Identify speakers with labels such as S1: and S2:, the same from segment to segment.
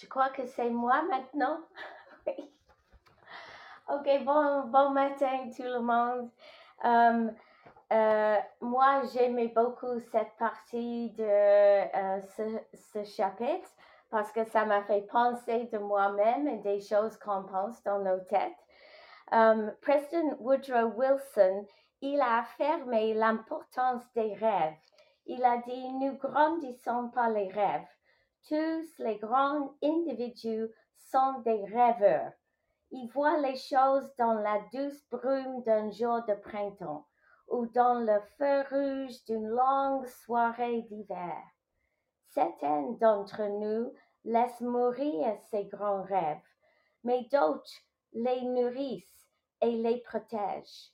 S1: Je crois que c'est moi maintenant? Ok, bon, bon matin tout le monde. Um, euh, moi, j'aimais beaucoup cette partie de euh, ce, ce, chapitre parce que ça m'a fait penser de moi-même et des choses qu'on pense dans nos têtes. Um, Preston Woodrow Wilson, il a affirmé l'importance des rêves. Il a dit, nous grandissons par les rêves. Tous les grands individus sont des rêveurs. Ils voient les choses dans la douce brume d'un jour de printemps ou dans le feu rouge d'une longue soirée d'hiver. Certains d'entre nous laissent mourir ces grands rêves, mais d'autres les nourrissent et les protègent.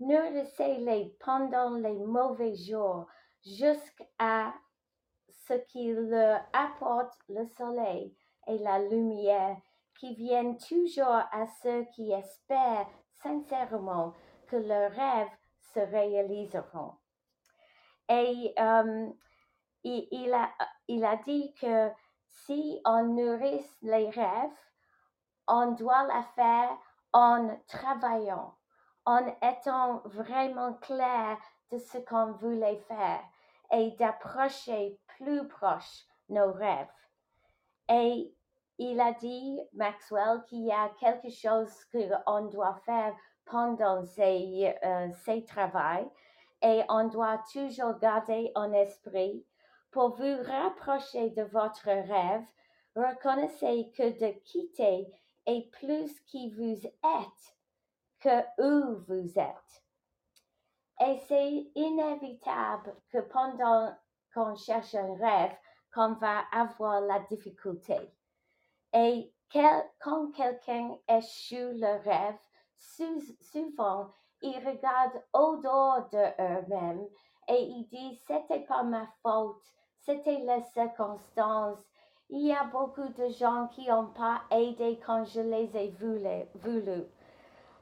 S1: Nourrissez-les pendant les mauvais jours jusqu'à ce qu'il leur apporte le soleil et la lumière qui viennent toujours à ceux qui espèrent sincèrement que leurs rêves se réaliseront. Et um, il, il, a, il a dit que si on nourrit les rêves, on doit la faire en travaillant, en étant vraiment clair de ce qu'on voulait faire et d'approcher plus proche nos rêves. Et il a dit, Maxwell, qu'il y a quelque chose qu'on doit faire pendant ces, euh, travaux et on doit toujours garder en esprit pour vous rapprocher de votre rêve, reconnaissez que de quitter est plus qui vous êtes que où vous êtes. Et c'est inévitable que pendant qu'on cherche un rêve, qu'on va avoir la difficulté. Et quand quelqu'un échoue le rêve, souvent, ils regardent au-dehors de eux-mêmes et ils disent c'était pas ma faute, c'était les circonstances. Il y a beaucoup de gens qui n'ont pas aidé quand je les ai voulu.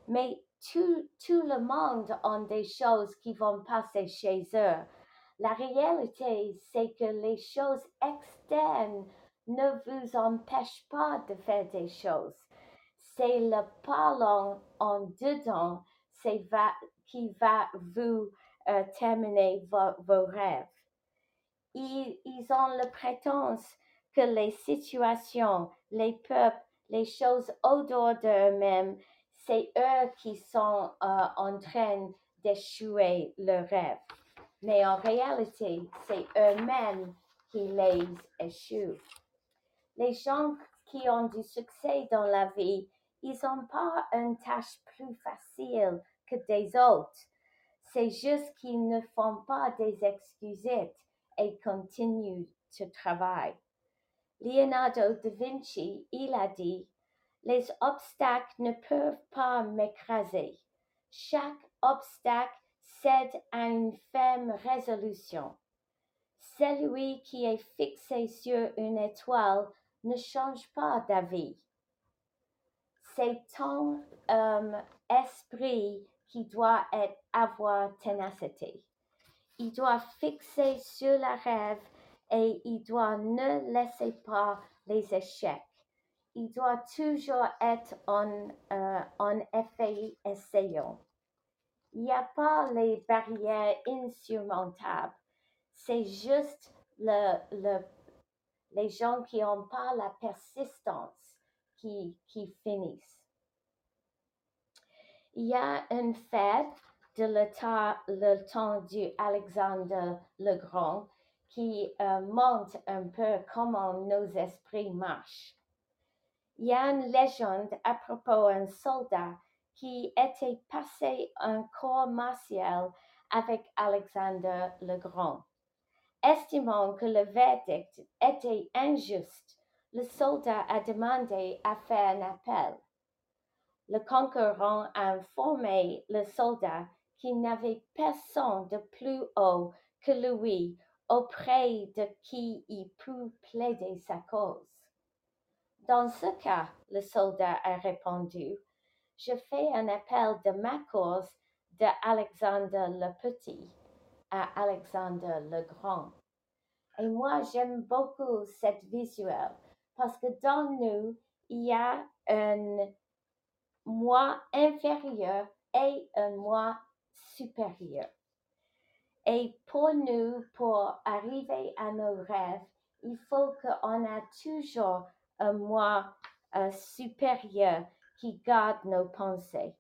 S1: Mais tout, le monde a des choses qui vont passer chez eux. La réalité, c'est que les choses externes ne vous empêchent pas de faire des choses. C'est le parlant en dedans va, qui va vous euh, terminer vos, rêves. Ils, ils ont la prétence que les situations, les peuples, les choses au-dehors d'eux-mêmes, c'est eux qui sont euh, en train d'échouer le rêve. Mais en réalité, c'est eux-mêmes qui les échouent. Les gens qui ont du succès dans la vie, ils n'ont pas une tâche plus facile que des autres. C'est juste qu'ils ne font pas des excusettes et continuent ce travail. Leonardo da Vinci, il a dit, les obstacles ne peuvent pas m'écraser. Chaque obstacle cède à une ferme résolution. Celui qui est fixé sur une étoile ne change pas d'avis. C'est ton euh, esprit qui doit être, avoir ténacité. Il doit fixer sur la rêve et il doit ne laisser pas les échecs. Il doit toujours être en, euh, en effet essayant. Il n'y a pas les barrières insurmontables. C'est juste le, le, les gens qui n'ont pas la persistance qui, qui finissent. Il y a une fête de l'état, le temps du Alexandre le Grand qui euh, montre un peu comment nos esprits marchent. Il y a une légende à propos d'un soldat qui était passé un corps martial avec Alexandre le Grand. Estimant que le verdict était injuste, le soldat a demandé à faire un appel. Le conquérant a informé le soldat qu'il n'avait personne de plus haut que lui auprès de qui il put plaider sa cause. Dans ce cas, le soldat a répondu, je fais un appel de ma cause de Alexandre le Petit à Alexandre le Grand. Et moi, j'aime beaucoup cette visuel parce que dans nous, il y a un moi inférieur et un moi supérieur. Et pour nous, pour arriver à nos rêves, il faut qu'on a toujours un moi euh, supérieur qui garde nos pensées.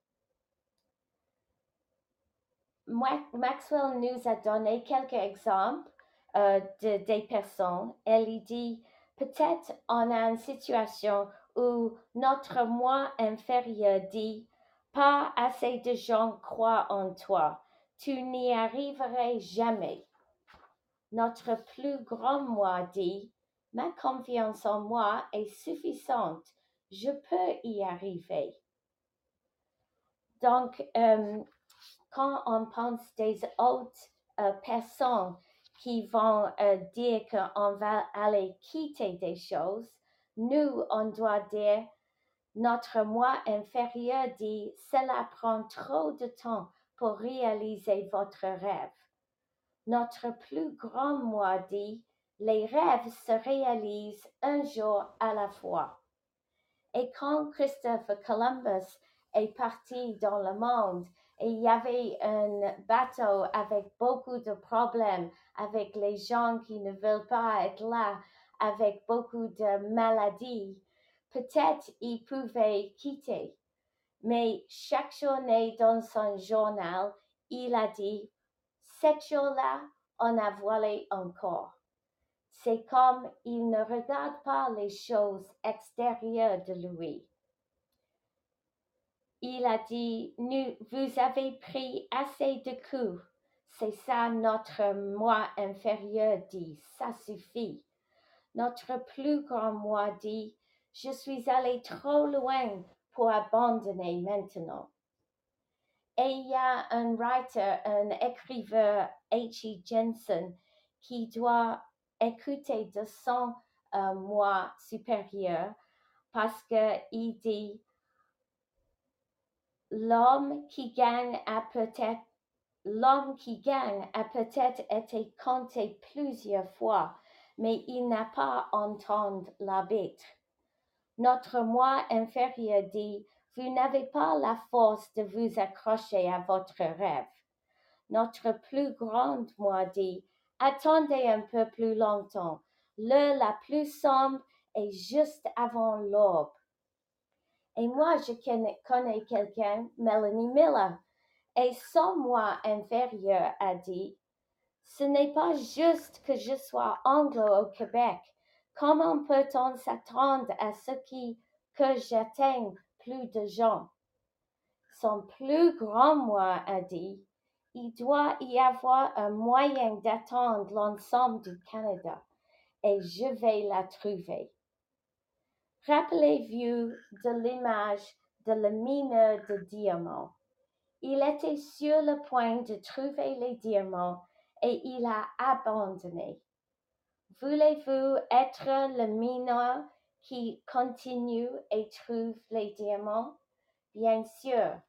S1: Maxwell nous a donné quelques exemples euh, de des personnes. Elle dit, peut-être on a une situation où notre moi inférieur dit, pas assez de gens croient en toi, tu n'y arriverais jamais. Notre plus grand moi dit, ma confiance en moi est suffisante, je peux y arriver. Donc, euh, quand on pense des autres euh, personnes qui vont euh, dire qu'on va aller quitter des choses, nous, on doit dire, notre moi inférieur dit, cela prend trop de temps pour réaliser votre rêve. Notre plus grand moi dit, les rêves se réalisent un jour à la fois. Et quand Christopher Columbus est parti dans le monde, et il y avait un bateau avec beaucoup de problèmes, avec les gens qui ne veulent pas être là, avec beaucoup de maladies, peut-être il pouvait quitter. Mais chaque journée dans son journal, il a dit, cette jour-là, on a voilé encore. C'est comme il ne regarde pas les choses extérieures de lui. Il a dit, nous, vous avez pris assez de coups. C'est ça notre moi inférieur dit, ça suffit. Notre plus grand moi dit, je suis allé trop loin pour abandonner maintenant. Et il y a un writer, un écrivain, H.E. Jensen, qui doit écouter de son euh, moi supérieur parce qu'il dit l'homme qui gagne a peut-être l'homme qui gagne a peut-être été compté plusieurs fois, mais il n'a pas entendu l'arbitre. Notre moi inférieur dit, vous n'avez pas la force de vous accrocher à votre rêve. Notre plus grande moi dit, attendez un peu plus longtemps. L'heure la plus sombre est juste avant l'aube. Et moi, je connais quelqu'un, Melanie Miller, et son moi inférieur a dit, ce n'est pas juste que je sois anglo au Québec. Comment peut-on s'attendre à ce qui, que j'atteigne plus de gens? Son plus grand moi a dit, il doit y avoir un moyen d'attendre l'ensemble du Canada et je vais la trouver. Rappelez-vous de l'image de le mineur de diamants. Il était sur le point de trouver les diamants et il a abandonné. Voulez-vous être le mineur qui continue et trouve les diamants? Bien sûr,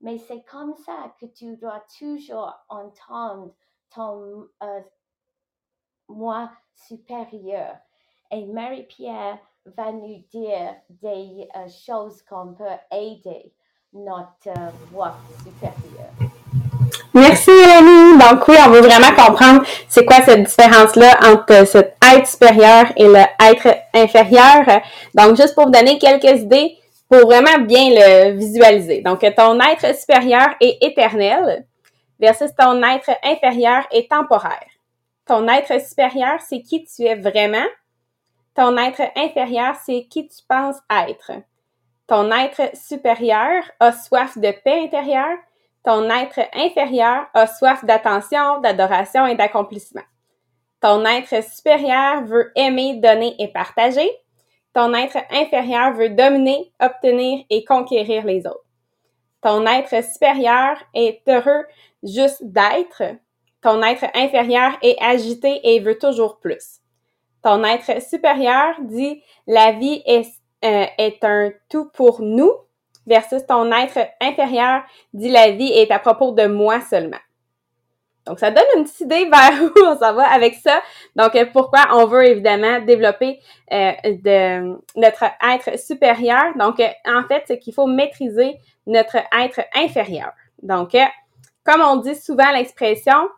S1: mais c'est comme ça que tu dois toujours entendre ton euh, moi supérieur. Et Marie-Pierre va nous dire des euh, choses qu'on peut aider notre euh, moi supérieur.
S2: Merci Mélanie. Donc oui, on veut vraiment comprendre c'est quoi cette différence-là entre cet être supérieur et le être inférieur. Donc juste pour vous donner quelques idées pour vraiment bien le visualiser. Donc ton être supérieur est éternel versus ton être inférieur est temporaire. Ton être supérieur, c'est qui tu es vraiment. Ton être inférieur, c'est qui tu penses être. Ton être supérieur a soif de paix intérieure ton être inférieur a soif d'attention, d'adoration et d'accomplissement. Ton être supérieur veut aimer, donner et partager. Ton être inférieur veut dominer, obtenir et conquérir les autres. Ton être supérieur est heureux juste d'être. Ton être inférieur est agité et veut toujours plus. Ton être supérieur dit la vie est, euh, un tout pour nous versus ton être inférieur dit la vie est à propos de moi seulement. Donc, ça donne une petite idée vers où on s'en va avec ça. Donc, euh, pourquoi on veut évidemment développer euh, de, notre être supérieur. Donc, euh, en fait, c'est qu'il faut maîtriser notre être inférieur. Donc, comme on dit souvent l'expression,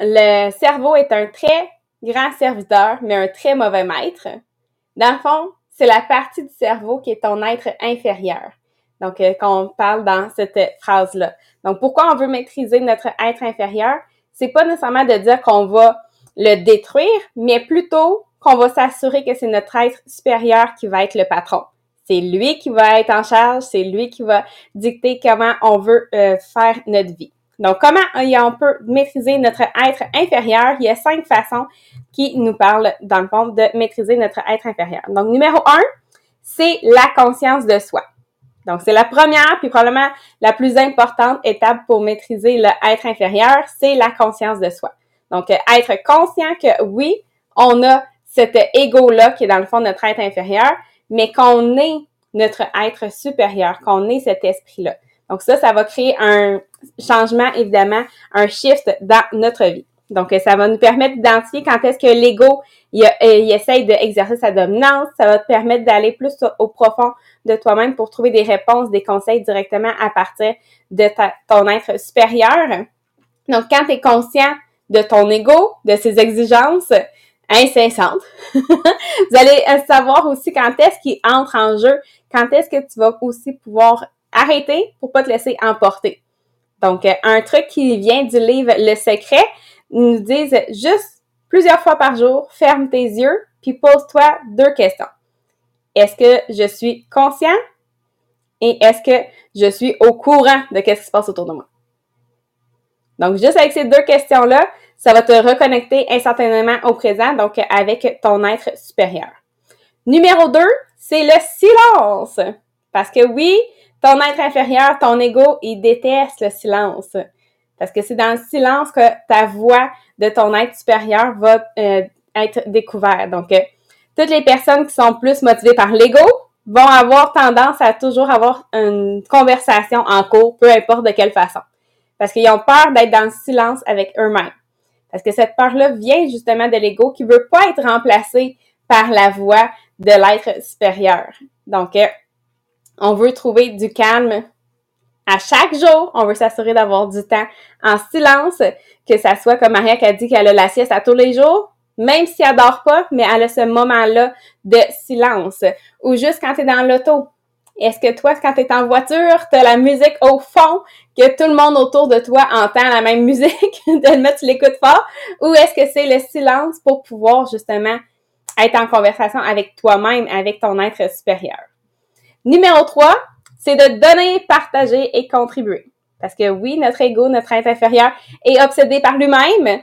S2: le cerveau est un très grand serviteur, mais un très mauvais maître. Dans le fond, c'est la partie du cerveau qui est ton être inférieur. Donc, quand on parle dans cette phrase-là. Donc, pourquoi on veut maîtriser notre être inférieur? C'est pas nécessairement de dire qu'on va le détruire, mais plutôt qu'on va s'assurer que c'est notre être supérieur qui va être le patron. C'est lui qui va être en charge, c'est lui qui va dicter comment on veut euh, faire notre vie. Donc, comment on peut maîtriser notre être inférieur? Il y a cinq façons qui nous parlent, dans le fond, de maîtriser notre être inférieur. Donc, numéro un, c'est la conscience de soi. Donc, c'est la première, puis probablement la plus importante étape pour maîtriser le être inférieur, c'est la conscience de soi. Donc, être conscient que oui, on a cet ego-là qui est dans le fond notre être inférieur, mais qu'on est notre être supérieur, qu'on est cet esprit-là. Donc ça, ça va créer un changement, évidemment, un shift dans notre vie. Donc, ça va nous permettre d'identifier quand est-ce que l'ego, il, il, essaye d'exercer sa dominance. Ça va te permettre d'aller plus au profond de toi-même pour trouver des réponses, des conseils directement à partir de ton être supérieur. Donc, quand tu es conscient de ton ego, de ses exigences incessantes, vous allez savoir aussi quand est-ce qu'il entre en jeu, quand est-ce que tu vas aussi pouvoir arrêter pour pas te laisser emporter. Donc, un truc qui vient du livre Le Secret, nous disent juste plusieurs fois par jour, ferme tes yeux, puis pose-toi deux questions. Est-ce que je suis conscient? Et est-ce que je suis au courant de ce qui se passe autour de moi? Donc, juste avec ces deux questions-là, ça va te reconnecter instantanément au présent, donc avec ton être supérieur. Numéro 2, c'est le silence. Parce que oui, ton être inférieur, ton ego, il déteste le silence. Parce que c'est dans le silence que ta voix de ton être supérieur va euh, être découverte. Donc, euh, toutes les personnes qui sont plus motivées par l'ego vont avoir tendance à toujours avoir une conversation en cours, peu importe de quelle façon. Parce qu'ils ont peur d'être dans le silence avec eux-mêmes. Parce que cette peur-là vient justement de l'ego qui veut pas être remplacé par la voix de l'être supérieur. Donc, euh, on veut trouver du calme à chaque jour, on veut s'assurer d'avoir du temps en silence, que ça soit comme Maria qui a dit qu'elle a la sieste à tous les jours, même si elle dort pas, mais elle a ce moment-là de silence. Ou juste quand tu es dans l'auto. Est-ce que toi, quand tu es en voiture, tu as la musique au fond, que tout le monde autour de toi entend la même musique, de mettre tu l'écoutes fort? Ou est-ce que c'est le silence pour pouvoir justement être en conversation avec toi-même, avec ton être supérieur? Numéro 3, c'est de donner, partager et contribuer. Parce que oui, notre ego, notre être inférieur est obsédé par lui-même.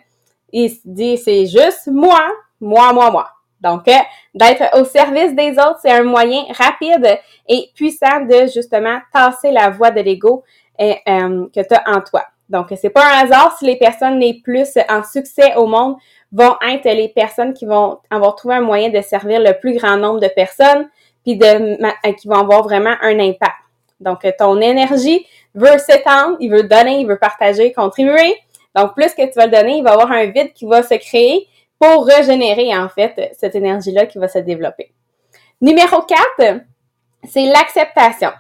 S2: Il se dit, c'est juste moi, moi, moi, moi. Donc, euh, d'être au service des autres, c'est un moyen rapide et puissant de justement tasser la voix de l'ego euh, euh, que tu as en toi. Donc, c'est pas un hasard si les personnes les plus en succès au monde vont être les personnes qui vont avoir trouvé un moyen de servir le plus grand nombre de personnes, puis de qui vont avoir vraiment un impact. Donc, ton énergie veut s'étendre, il veut donner, il veut partager, contribuer. Donc, plus que tu vas donner, il va y avoir un vide qui va se créer pour régénérer, en fait, cette énergie-là qui va se développer. Numéro 4, c'est l'acceptation.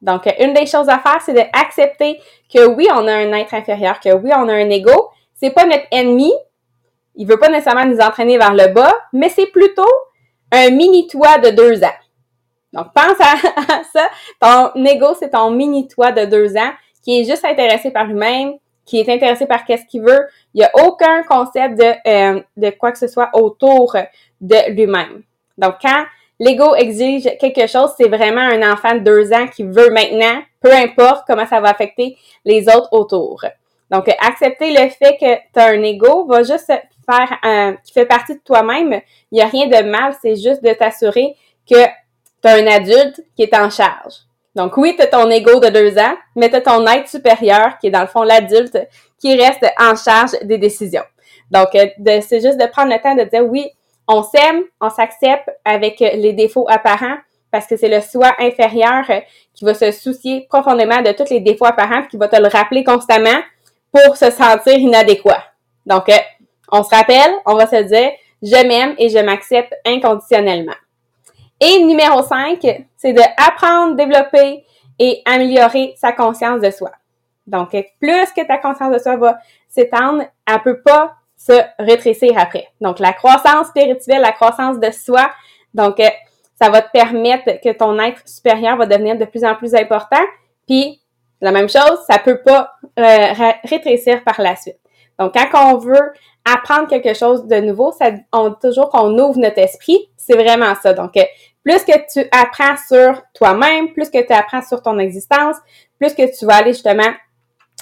S2: Donc, une des choses à faire, c'est d'accepter que oui, on a un être inférieur, que oui, on a un ego. C'est pas notre ennemi. Il veut pas nécessairement nous entraîner vers le bas, mais c'est plutôt un mini-toi de deux ans. Donc, pense à, ça. Ton ego, c'est ton mini-toi de deux ans qui est juste intéressé par lui-même, qui est intéressé par qu'est-ce qu'il veut. Il n'y a aucun concept de, euh, de quoi que ce soit autour de lui-même. Donc, quand l'ego exige quelque chose, c'est vraiment un enfant de deux ans qui veut maintenant, peu importe comment ça va affecter les autres autour. Donc, accepter le fait que tu as un ego va juste faire un, qui fait partie de toi-même. Il n'y a rien de mal, c'est juste de t'assurer que un adulte qui est en charge. Donc oui, tu ton ego de deux ans, mais tu ton être supérieur qui est dans le fond l'adulte qui reste en charge des décisions. Donc, euh, c'est juste de prendre le temps de dire oui, on s'aime, on s'accepte avec les défauts apparents parce que c'est le soi inférieur qui va se soucier profondément de tous les défauts apparents qui va te le rappeler constamment pour se sentir inadéquat. Donc, euh, on se rappelle, on va se dire, je m'aime et je m'accepte inconditionnellement. Et numéro 5, c'est de apprendre, développer et améliorer sa conscience de soi. Donc, plus que ta conscience de soi va s'étendre, elle peut pas se rétrécir après. Donc, la croissance spirituelle, la croissance de soi, donc, euh, ça va te permettre que ton être supérieur va devenir de plus en plus important. Puis, la même chose, ça peut pas euh, rétrécir par la suite. Donc, quand on veut apprendre quelque chose de nouveau, ça, on dit toujours qu'on ouvre notre esprit. C'est vraiment ça. Donc, euh, plus que tu apprends sur toi-même, plus que tu apprends sur ton existence, plus que tu vas aller justement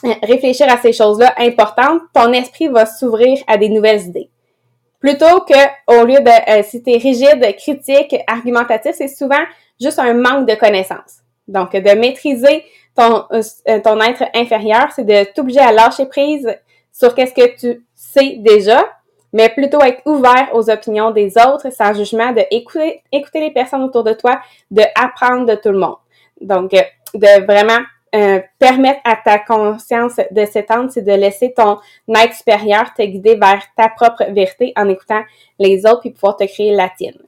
S2: euh, réfléchir à ces choses-là importantes, ton esprit va s'ouvrir à des nouvelles idées. Plutôt que, au lieu de, euh, si tu es rigide, critique, argumentatif, c'est souvent juste un manque de connaissances. Donc, de maîtriser ton, ton être inférieur, c'est de t'obliger à lâcher prise sur qu'est-ce que tu sais déjà, mais plutôt être ouvert aux opinions des autres, sans jugement, de écouter, écouter les personnes autour de toi, de apprendre de tout le monde. Donc, euh, de vraiment euh, permettre à ta conscience de s'étendre, c'est de laisser ton être supérieur te guider vers ta propre vérité en écoutant les autres puis pouvoir te créer la tienne.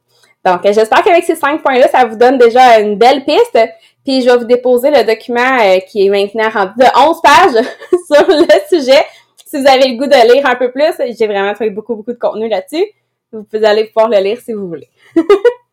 S2: Donc, j'espère qu'avec ces cinq points-là, ça vous donne déjà une belle piste. Puis, je vais vous déposer le document euh, qui est maintenant rendu de 11 pages sur le sujet si vous avez le goût de lire un peu plus, j'ai vraiment fait beaucoup, beaucoup de contenu là-dessus. Vous pouvez aller pouvoir le lire si vous voulez.